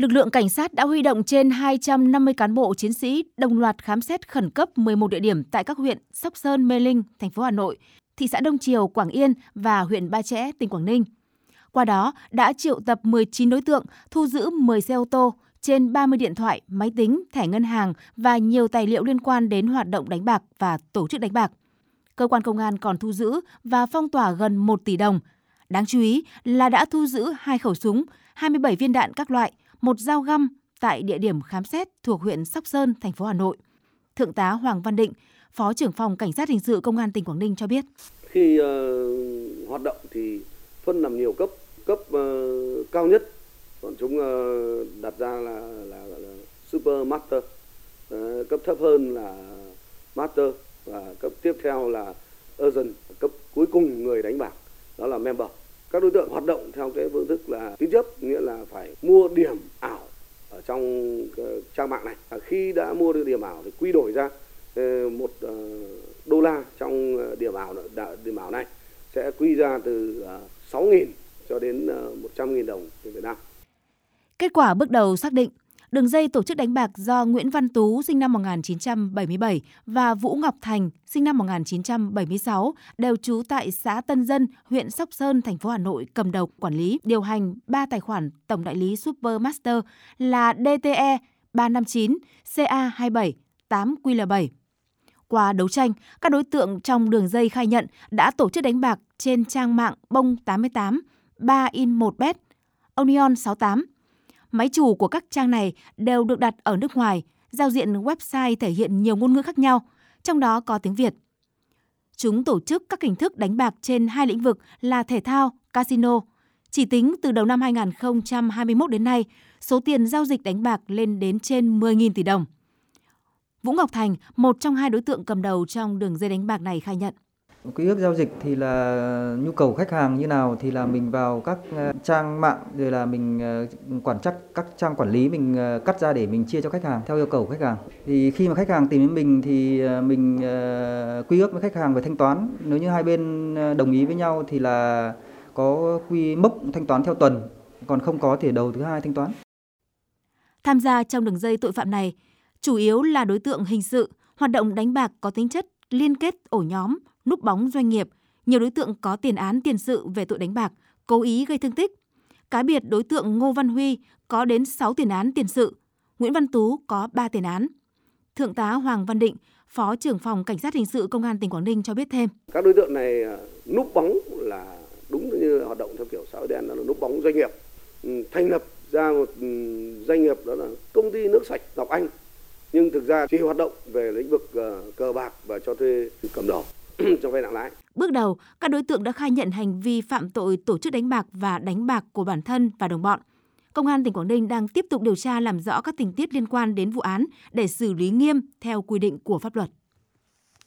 Lực lượng cảnh sát đã huy động trên 250 cán bộ chiến sĩ đồng loạt khám xét khẩn cấp 11 địa điểm tại các huyện Sóc Sơn, Mê Linh, thành phố Hà Nội, thị xã Đông Triều, Quảng Yên và huyện Ba Chẽ, tỉnh Quảng Ninh. Qua đó đã triệu tập 19 đối tượng, thu giữ 10 xe ô tô, trên 30 điện thoại, máy tính, thẻ ngân hàng và nhiều tài liệu liên quan đến hoạt động đánh bạc và tổ chức đánh bạc. Cơ quan công an còn thu giữ và phong tỏa gần 1 tỷ đồng. Đáng chú ý là đã thu giữ hai khẩu súng, 27 viên đạn các loại, một dao găm tại địa điểm khám xét thuộc huyện Sóc Sơn, thành phố Hà Nội. Thượng tá Hoàng Văn Định, Phó trưởng phòng Cảnh sát hình sự Công an tỉnh Quảng Ninh cho biết. Khi uh, hoạt động thì phân làm nhiều cấp, cấp uh, cao nhất bọn chúng uh, đặt ra là, là, là, là super master, uh, cấp thấp hơn là master và cấp tiếp theo là urgent, cấp cuối cùng người đánh bạc đó là member các đối tượng hoạt động theo cái phương thức là tín chấp nghĩa là phải mua điểm ảo ở trong trang mạng này à, khi đã mua được điểm ảo thì quy đổi ra ờ, một ờ, đô la trong ờ, điểm ảo điểm ảo này sẽ quy ra từ 6.000 cho đến 100.000 đồng tiền Việt Nam. Kết quả bước đầu xác định Đường dây tổ chức đánh bạc do Nguyễn Văn Tú sinh năm 1977 và Vũ Ngọc Thành sinh năm 1976 đều trú tại xã Tân Dân, huyện Sóc Sơn, thành phố Hà Nội cầm đầu quản lý, điều hành 3 tài khoản tổng đại lý Supermaster là DTE 359, CA27, 8QL7. Qua đấu tranh, các đối tượng trong đường dây khai nhận đã tổ chức đánh bạc trên trang mạng Bông 88, 3 in 1 bet, Onion 68, Máy chủ của các trang này đều được đặt ở nước ngoài, giao diện website thể hiện nhiều ngôn ngữ khác nhau, trong đó có tiếng Việt. Chúng tổ chức các hình thức đánh bạc trên hai lĩnh vực là thể thao, casino. Chỉ tính từ đầu năm 2021 đến nay, số tiền giao dịch đánh bạc lên đến trên 10.000 tỷ đồng. Vũ Ngọc Thành, một trong hai đối tượng cầm đầu trong đường dây đánh bạc này khai nhận. Quy ước giao dịch thì là nhu cầu khách hàng như nào thì là mình vào các ờ, trang mạng rồi là mình ờ, quản chắc các trang quản lý mình ờ, cắt ra để mình chia cho khách hàng theo yêu cầu của khách hàng. Thì khi mà khách hàng tìm đến mình thì mình quy ước với khách hàng về thanh toán. Nếu như hai bên đồng ý với nhau thì là có quy mốc thanh toán theo tuần, còn không có thì đầu thứ hai thanh toán. Tham gia trong đường dây tội phạm này, chủ yếu là đối tượng hình sự, hoạt động đánh bạc có tính chất liên kết ổ nhóm, núp bóng doanh nghiệp, nhiều đối tượng có tiền án tiền sự về tội đánh bạc, cố ý gây thương tích. Cá biệt đối tượng Ngô Văn Huy có đến 6 tiền án tiền sự, Nguyễn Văn Tú có 3 tiền án. Thượng tá Hoàng Văn Định, Phó trưởng phòng Cảnh sát hình sự Công an tỉnh Quảng Ninh cho biết thêm. Các đối tượng này à, núp bóng là đúng như hoạt động theo kiểu xã hội đen đó là núp bóng doanh nghiệp, ừ, thành lập ra một ừ, doanh nghiệp đó là công ty nước sạch Ngọc Anh nhưng thực ra chỉ hoạt động về lĩnh vực à, cờ bạc và cho thuê cầm đồ cho vay nặng lãi. Bước đầu, các đối tượng đã khai nhận hành vi phạm tội tổ chức đánh bạc và đánh bạc của bản thân và đồng bọn. Công an tỉnh Quảng Ninh đang tiếp tục điều tra làm rõ các tình tiết liên quan đến vụ án để xử lý nghiêm theo quy định của pháp luật.